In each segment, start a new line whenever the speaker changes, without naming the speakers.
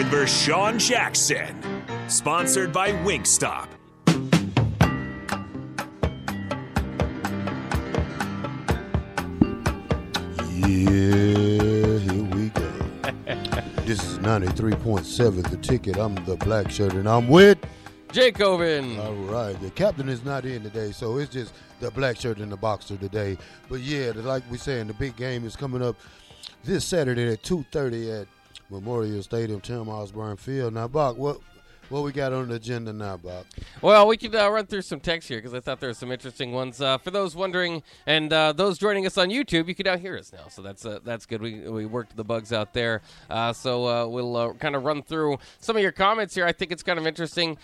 With Vershawn Jackson. Sponsored by Wingstop.
Yeah, here we go. this is 93.7 The Ticket. I'm the black shirt, and I'm with.
Jacobin.
All right. The captain is not in today, so it's just the black shirt and the boxer today. But yeah, like we're saying, the big game is coming up this Saturday at 2.30 at Memorial Stadium, Tom Osborne Field. Now, Bach, what what we got on the agenda now, Bob?
Well, we could uh, run through some text here because I thought there were some interesting ones. Uh, for those wondering, and uh, those joining us on YouTube, you can now hear us now, so that's uh, that's good. We we worked the bugs out there, uh, so uh, we'll kind of run through some of your comments here. I think it's kind of interesting.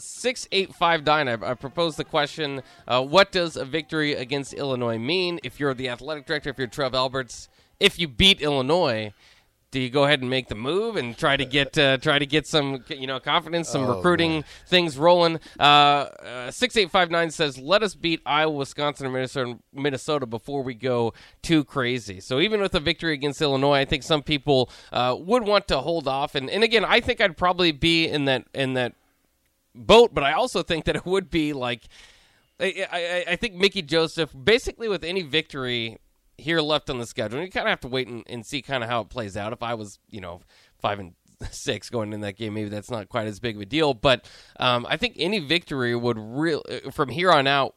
Six eight five nine. I, I proposed the question: What does a victory against Illinois mean? If you're the athletic director, if you're Trev Alberts, if you beat Illinois do you go ahead and make the move and try to get uh, try to get some you know confidence, some oh, recruiting man. things rolling? Uh, uh, six eight five nine says, "Let us beat Iowa, Wisconsin, and Minnesota, Minnesota before we go too crazy." So even with a victory against Illinois, I think some people uh, would want to hold off. And, and again, I think I'd probably be in that in that boat, but I also think that it would be like. I, I, I think Mickey Joseph, basically with any victory, here left on the schedule. And you kind of have to wait and, and see kind of how it plays out. If I was, you know, five and six going in that game, maybe that's not quite as big of a deal. But um, I think any victory would real uh, from here on out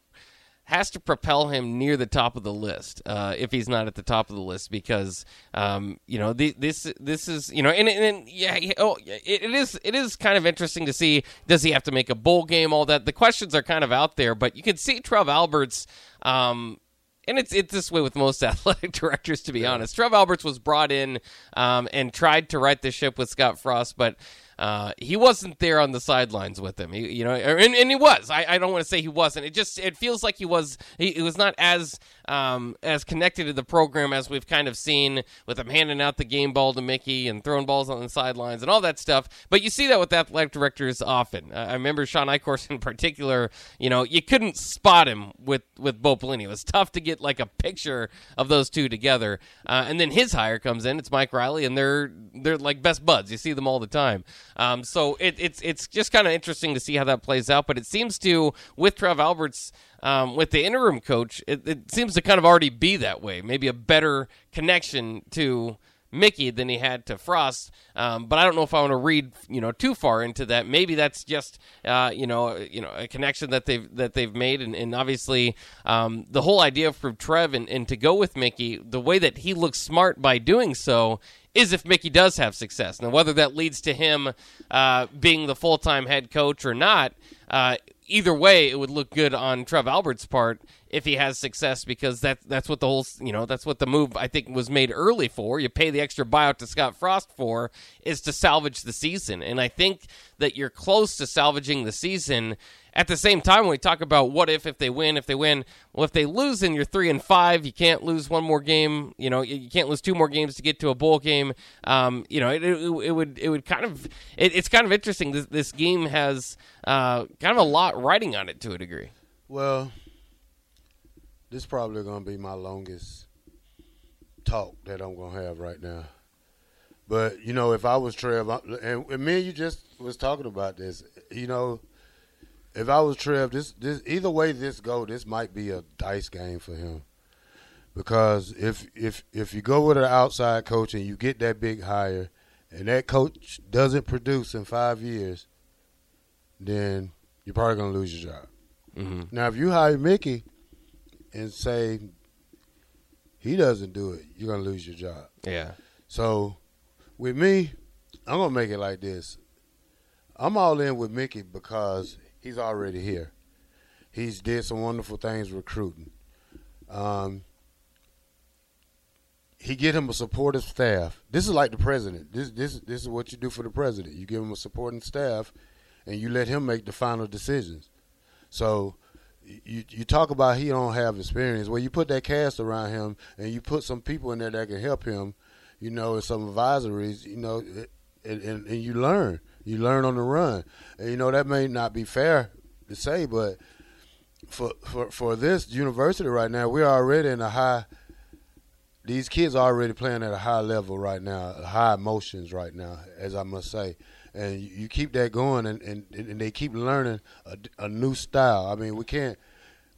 has to propel him near the top of the list uh, if he's not at the top of the list because um, you know the, this this is you know and, and, yeah oh it, it is it is kind of interesting to see does he have to make a bowl game all that the questions are kind of out there but you can see Trev Alberts um, and it's it's this way with most athletic directors, to be yeah. honest. Trev Alberts was brought in um, and tried to right the ship with Scott Frost, but uh, he wasn't there on the sidelines with him. He, you know, and, and he was. I, I don't want to say he wasn't. It just it feels like he was. He, he was not as um, as connected to the program as we've kind of seen with him handing out the game ball to Mickey and throwing balls on the sidelines and all that stuff. But you see that with athletic directors often. Uh, I remember Shawn Eichorst in particular. You know, you couldn't spot him with with Bo Pelini. It was tough to get like a picture of those two together. Uh, and then his hire comes in. It's Mike Riley, and they're they're like best buds. You see them all the time. Um, so it, it's it's just kind of interesting to see how that plays out. But it seems to with Trev Alberts um, with the interim coach, it, it, seems to kind of already be that way. Maybe a better connection to Mickey than he had to Frost. Um, but I don't know if I want to read you know too far into that. Maybe that's just uh, you know you know a connection that they've that they've made, and, and obviously um, the whole idea for Trev and, and to go with Mickey, the way that he looks smart by doing so is if Mickey does have success. Now, whether that leads to him uh, being the full time head coach or not, uh, either way, it would look good on Trev Albert's part if he has success because that that's what the whole you know that's what the move I think was made early for. You pay the extra buyout to Scott Frost for is to salvage the season, and I think that you're close to salvaging the season at the same time, when we talk about what if if they win, if they win, well, if they lose, then you're three and five. You can't lose one more game. You know, you can't lose two more games to get to a bowl game. Um, you know, it, it, it, would it would kind of it, it's kind of interesting. This this game has uh, kind of a lot writing on it to a degree.
Well, this is probably going to be my longest talk that I'm going to have right now. But you know, if I was Trev, and, and me and you just was talking about this, you know if I was Trev, this this either way this go, this might be a dice game for him because if if if you go with an outside coach and you get that big hire, and that coach doesn't produce in five years, then you're probably gonna lose your job.
Mm-hmm.
Now, if you hire Mickey and say he doesn't do it, you're gonna lose your job.
Yeah.
So, with me, I'm gonna make it like this. I'm all in with Mickey because he's already here. He's did some wonderful things recruiting. Um, he get him a supportive staff. This is like the president. This this this is what you do for the president. You give him a supporting staff, and you let him make the final decisions. So you you talk about he don't have experience. Well, you put that cast around him, and you put some people in there that can help him. You know, and some advisories. You know, and, and, and you learn. You learn on the run. And you know that may not be fair to say, but for for for this university right now, we're already in a high. These kids are already playing at a high level right now, high emotions right now, as I must say and you keep that going, and, and, and they keep learning a, a, new style. I mean, we can't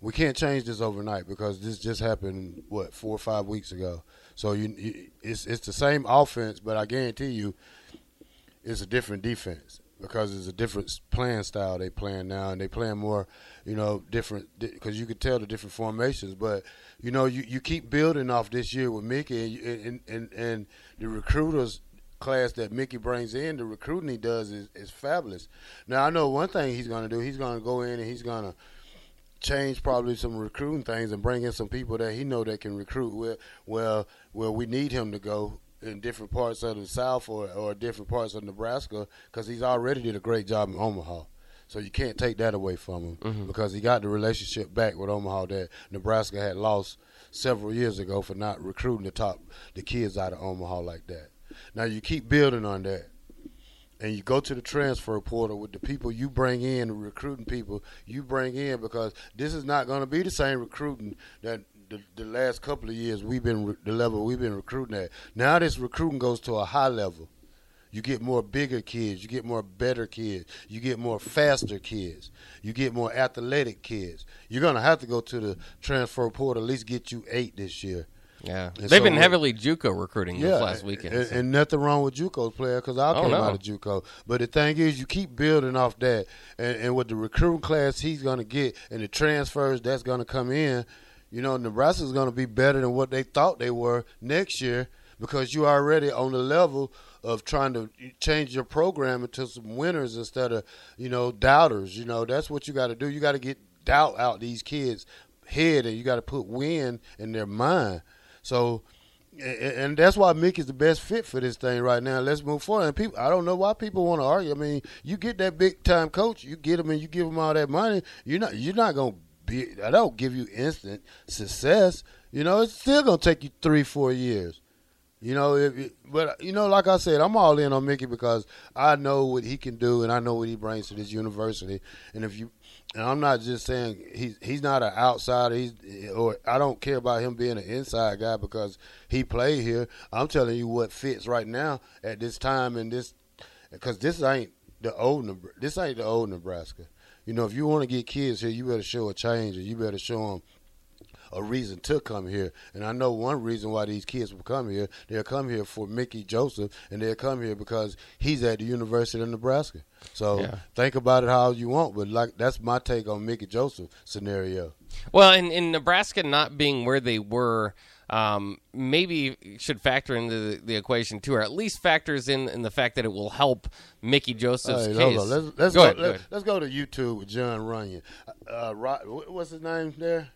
we can't change this overnight because this just happened what four or five weeks ago. So you, you it's it's the same offense, but I guarantee you, it's a different defense because it's a different playing style they playing now, and they playing more, you know, different because you can tell the different formations. But you know, you, you keep building off this year with Mickey, and and and, the recruiters class that Mickey brings in, the recruiting he does is, is fabulous. Now I know one thing he's going to do. He's going to go in and he's going to change probably some recruiting things and bring in some people that he know that can recruit. Where well, where we need him to go in different parts of the South or, or different parts of Nebraska because he's already did a great job in Omaha. So you can't take that away from him
Mhm.
because he got the relationship back with Omaha that Nebraska had lost several years ago for not recruiting the top the kids out of Omaha like that. Now you keep building on that. And you go to the transfer portal with the people you bring in, the recruiting people you bring in, because this is not going to be the same recruiting that the, the last couple of years we've been re- the level we've been recruiting at. Now this recruiting goes to a high level. You get more bigger kids, you get more better kids, you get more faster kids, you get more athletic kids. You're gonna have to go to the transfer portal at least get you eight this year.
Yeah.
And
They've
so
been heavily JUCO recruiting this last weekend.
And,
so-
and nothing wrong with JUCO's player because I
Oh,
came
no.
out of JUCO. But the thing is, you keep building off that, and, and with the recruiting class he's going to get, and the transfers that's going to come in, you know, Nebraska's going to be better than what they thought they were next year because you're already on the level of trying to change your program into some winners instead of you know doubters. You know, that's what you got to do. You got to get doubt out these kids' head, and you got to put win in their mind. So and, that's why Mick is the best fit for this thing right now. Let's move forward. And people, I don't know why people want to argue. I mean, you get that big time coach, you get him and you give him all that money. You're not, you're not gonna be. I don't give you instant success. You know, it's still gonna take you three, four years. You know, but you know, like I said, I'm all in on Mickey because I know what he can do and I know what he brings to this university. And if you, and I'm not just saying he's he's not an outsider. He's or I don't care about him being an inside guy because he played here. I'm telling you what fits right now at this time and this because this ain't the old this ain't the old Nebraska. You know, if you want to get kids here, you better show a change and you better show them a reason to come here. And I know one reason why these kids will come here. They'll come here for Mickey Joseph, and they'll come here because he's at the University of Nebraska. So
Yeah.
think about it how you want, but like that's my take on Mickey Joseph scenario.
Well, in, in Nebraska not being where they were, um, maybe should factor into the, the equation too, or at least factors in in the fact that it will help Mickey Joseph's
Hey,
case.
Let's, let's
go,
go.
ahead.
let, us go to YouTube with John Runyon. Uh, Rod, what's his name there?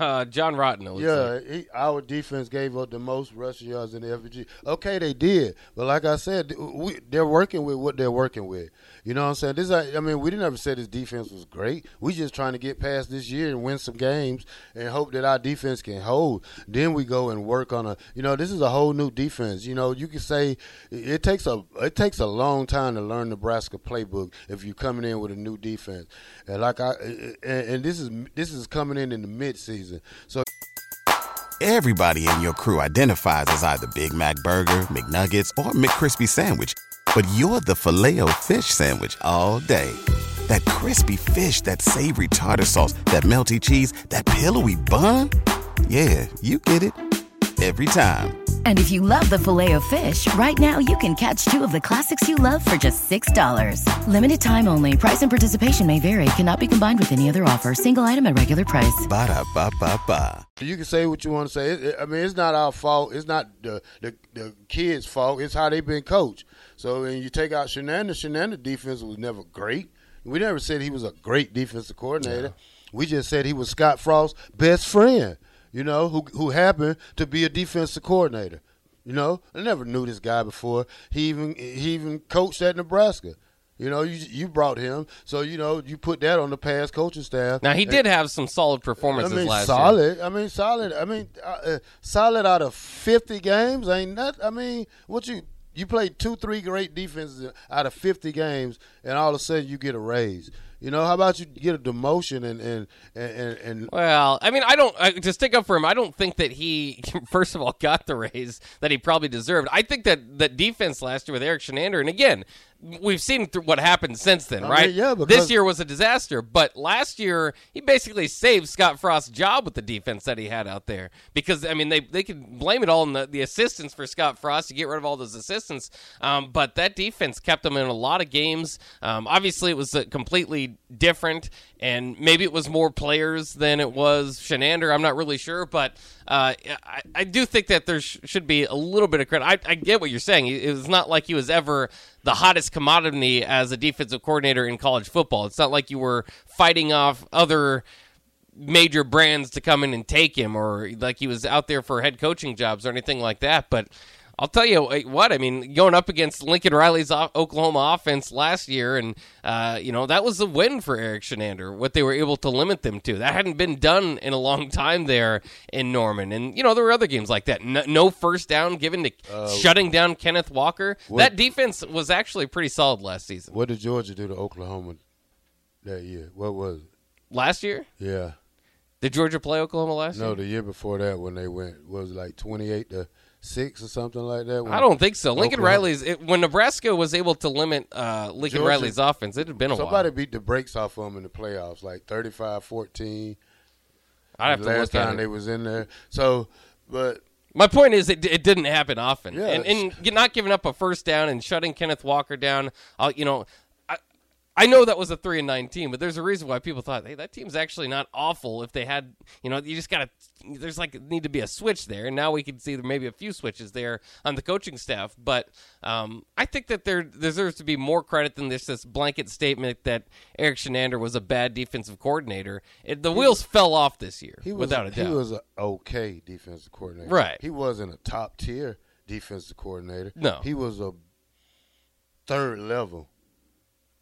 Uh, John Rotten.
Yeah, he, our defense gave up the most rushing yards in the FBG. Okay, they did, but like I said, we, they're working with what they're working with. You know what I'm saying? This, I mean, we didn't ever say this defense was great. We just trying to get past this year and win some games and hope that our defense can hold. Then we go and work on a. You know, this is a whole new defense. You know, you can say it takes a it takes a long time to learn Nebraska playbook if you're coming in with a new defense. And like I and, and this is this is coming in in the mid season. So
Everybody in your crew identifies as either Big Mac Burger, McNuggets, or McCrispy Sandwich. But you're the filet o fish Sandwich all day. That crispy fish, that savory tartar sauce, that melty cheese, that pillowy bun. Yeah, you get it every time.
And if you love the filet of fish, right now you can catch two of the classics you love for just $6. Limited time only. Price and participation may vary. Cannot be combined with any other offer. Single item at regular price.
Ba da ba ba ba.
You can say what you want to say. It- it- I mean, it's not our fault. It's not the the, the kids' fault. It's how they've been coached. So when you take out Chinander, Chinander defense was never great. We never said he was a great defensive coordinator. We just said he was Scott Frost's best friend. You know, who who happened to be a defensive coordinator. You know, I never knew this guy before. He even he even coached at Nebraska. You know, you you brought him, so you know you put that on the past coaching staff.
Now he
And-
did have some solid performances
I mean,
last year.
solid. I mean, solid. I mean, uh, uh, solid out of fifty games ain't that. I mean, what you you played two, three great defenses out of fifty games, and all of a sudden you get a raise. You know, how about you get a demotion and and and, and, and
Well, I mean, I don't I, to stick up for him. I don't think that he, first of all, got the raise that he probably deserved. I think that that defense last year with Eric Chinander, and again, we've seen what happened since then,
I
right?
mean, yeah,
this year was a disaster, but last year he basically saved Scott Frost's job with the defense that he had out there. Because I mean, they they could blame it all on the, the assistants for Scott Frost to get rid of all those assistants, um, but that defense kept him in a lot of games. Um, obviously, it was completely different, and maybe it was more players than it was Chinander. I'm not really sure, but uh, I, I do think that there sh- should be a little bit of credit. I, I get what you're saying. It was not like he was ever the hottest commodity as a defensive coordinator in college football. It's not like you were fighting off other major brands to come in and take him or like he was out there for head coaching jobs or anything like that. But I'll tell you what, I mean, going up against Lincoln Riley's Oklahoma offense last year, and, uh, you know, that was a win for Eric Chinander, what they were able to limit them to. That hadn't been done in a long time there in Norman. And, you know, there were other games like that. No, no first down given to shutting down Kenneth Walker.
what-
that defense was actually pretty solid last season.
what did Georgia do to Oklahoma that year? What was it?
Last year?
Yeah,
Did Georgia play Oklahoma last
no,
year?
No, the year before that when they went was like twenty eight to six or something like that.
I don't think so. Lincoln
Oklahoma-
Riley's it, when Nebraska was able to limit uh, Lincoln
Georgia-
Riley's offense, it had been a while.
Somebody beat the brakes off of them in the playoffs, like 35-14.
I'd have
the
to
last
look
time
at
they was in there. So, but
My point is, it, it didn't happen often,
Yeah,
and, and not giving up a first down and shutting Kenneth Walker down. Uh, you know, I, know that was a three and nine team, but there's a reason why people thought, hey, that team's actually not awful. If they had, you know, you just gotta. There's like need to be a switch there, and now we can see there maybe a few switches there on the coaching staff. But um, I think that there deserves to be more credit than this this blanket statement that Eric Chinander was a bad defensive coordinator. It, the wheels fell off this year,
he was
without a doubt.
he was an okay defensive coordinator.
Right.
He wasn't a top tier defensive coordinator.
No.
He was a third level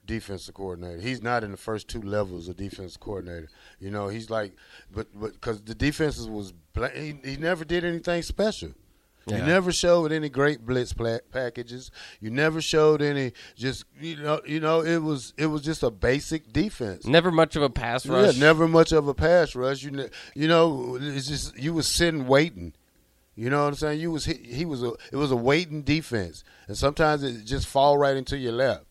defensive coordinator. He's not in the first two levels of defensive coordinator. You know, he's like, but but because the defenses was bla- he, he never did anything special. You never showed any great blitz pla- packages. You never showed any just you know you know it was it was just a basic defense.
Never much of a pass rush.
Yeah, never much of a pass rush. You ne- you know, it's just you was sitting waiting. You know what I'm saying? You was he, he was a it was a waiting defense, and sometimes it just fall right into your lap.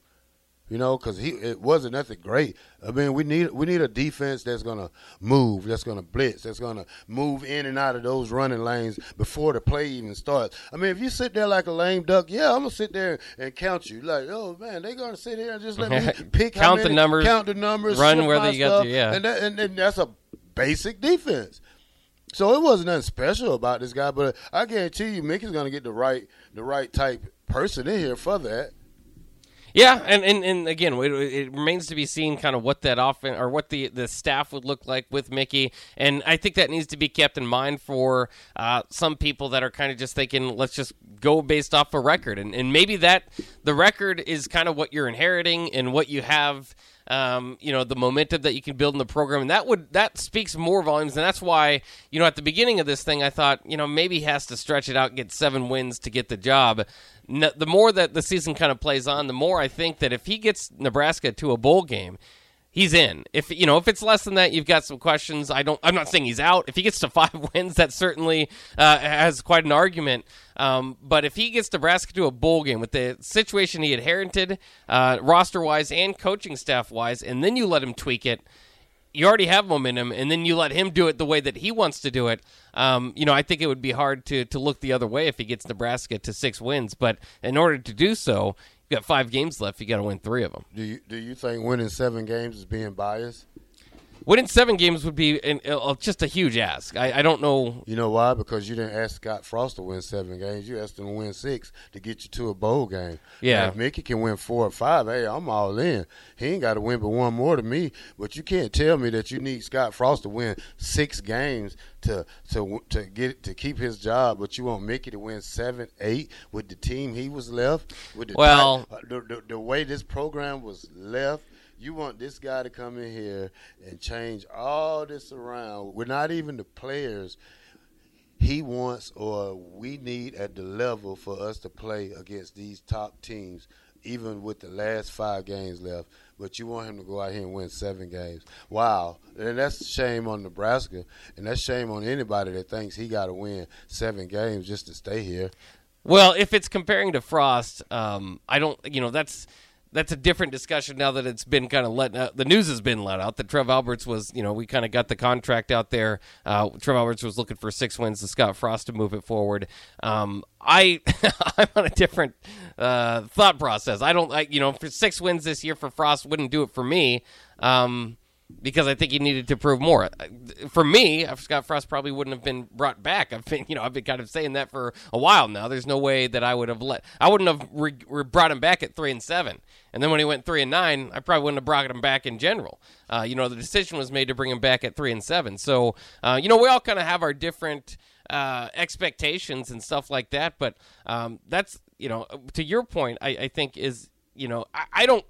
You know, because he it wasn't nothing great. I mean, we need we need a defense that's gonna move, that's gonna blitz, that's gonna move in and out of those running lanes before the play even starts. I mean, if you sit there like a lame duck, yeah, I'm gonna sit there and count you. Like, oh man, they're gonna sit here and just let me pick
Count the numbers,
count the numbers,
run where they got
stuff,
to, yeah.
and, that, and and that's a basic defense. So it wasn't nothing special about this guy, but I guarantee you, Mickey's gonna get the right the right type person in here for that.
Yeah, and, and, and again, it, it remains to be seen kind of what that offense or what the, the staff would look like with Mickey, and I think that needs to be kept in mind for uh, some people that are kind of just thinking, let's just go based off a record, and and maybe that the record is kind of what you're inheriting and what you have. Um, you know the momentum that you can build in the program, and that would that speaks more volumes, and that's why you know at the beginning of this thing, I thought you know maybe he has to stretch it out, get seven wins to get the job. No, the more that the season kind of plays on, the more I think that if he gets Nebraska to a bowl game, he's in. If you know if it's less than that, you've got some questions. I don't. I'm not saying he's out. If he gets to five wins, that certainly uh, has quite an argument. Um, but if he gets Nebraska to a bowl game with the situation he inherited, uh, roster wise and coaching staff wise, and then you let him tweak it. you already have momentum, and then you let him do it the way that he wants to do it. Um, you know, I think it would be hard to to look the other way if he gets Nebraska to six wins. But in order to do so, you got five games left. You got to win three of them.
Do you do you think winning seven games is being biased?
Winning seven games would be an, uh, just a huge ask. I, I, don't know.
You know why? Because you didn't ask Scott Frost to win seven games. You asked him to win six to get you to a bowl game.
Yeah.
Now, if Mickey can win four or five, hey, I'm all in. He ain't got to win but one more to me. But you can't tell me that you need Scott Frost to win six games to to to get to keep his job, but you want Mickey to win seven, eight with the team he was left. With the
well,
type, uh, the, the, the way this program was left you want this guy to come in here and change all this around. We're not even the players he wants or we need at the level for us to play against these top teams, even with the last five games left. But you want him to go out here and win seven games. Wow. And that's shame on Nebraska. And that's shame on anybody that thinks he got to win seven games just to stay here.
Well, if it's comparing to Frost, um, I don't, you know, that's that's a different discussion now that it's been kind of let out. The news has been let out that Trev Alberts was, you know, we kind of got the contract out there. Uh, Trev Alberts was looking for six wins to Scott Frost to move it forward. Um, I, I'm on a different uh, thought process. I don't, like, you know, for six wins this year for Frost wouldn't do it for me. Um, because I think he needed to prove more. For me, Scott Frost probably wouldn't have been brought back. I've been, you know, I've been kind of saying that for a while now. There's no way that I would have let, I wouldn't have re- re- brought him back at three and seven. And then when he went three and nine, I probably wouldn't have brought him back in general. Uh, you know, the decision was made to bring him back at three and seven. So, uh, you know, we all kind of have our different uh, expectations and stuff like that. But um, that's, you know, to your point, I, I think is, you know, I, I don't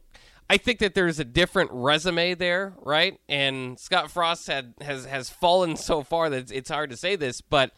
I think that there's a different resume there, right? And Scott Frost had has has fallen so far that it's, hard to say this, but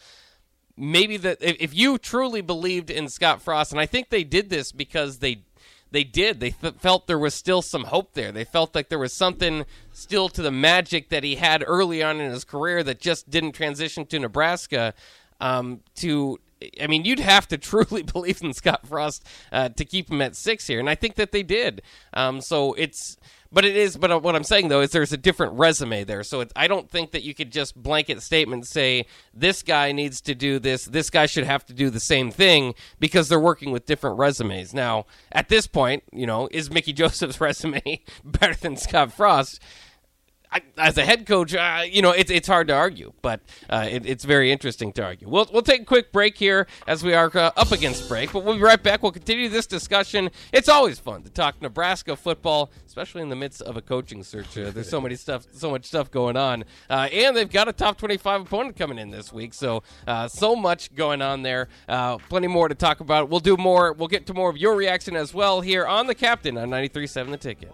maybe that if you truly believed in Scott Frost, and I think they did this because they they did. They th- felt there was still some hope there. They felt like there was something still to the magic that he had early on in his career that just didn't transition to Nebraska. Um, to I mean, you'd have to truly believe in Scott Frost uh, to keep him at six here, and I think that they did. Um, so it's, but it is. But uh, what I'm saying though is there's a different resume there. So I don't think that you could just blanket statement say this guy needs to do this, this guy should have to do the same thing because they're working with different resumes. Now, at this point, you know, is Mickey Joseph's resume better than Scott Frost? As a head coach, uh, you know, it's it's hard to argue, but uh, it, it's very interesting to argue. We'll, we'll take a quick break here as we are uh, up against break, but we'll be right back. We'll continue this discussion. It's always fun to talk Nebraska football, especially in the midst of a coaching search. Uh, there's so many stuff, so much stuff going on, uh, and they've got a top 25 opponent coming in this week, so uh, so much going on there. plenty more to talk about. We'll do more. We'll get to more of your reaction as well here on the Captain on 93.7 The Ticket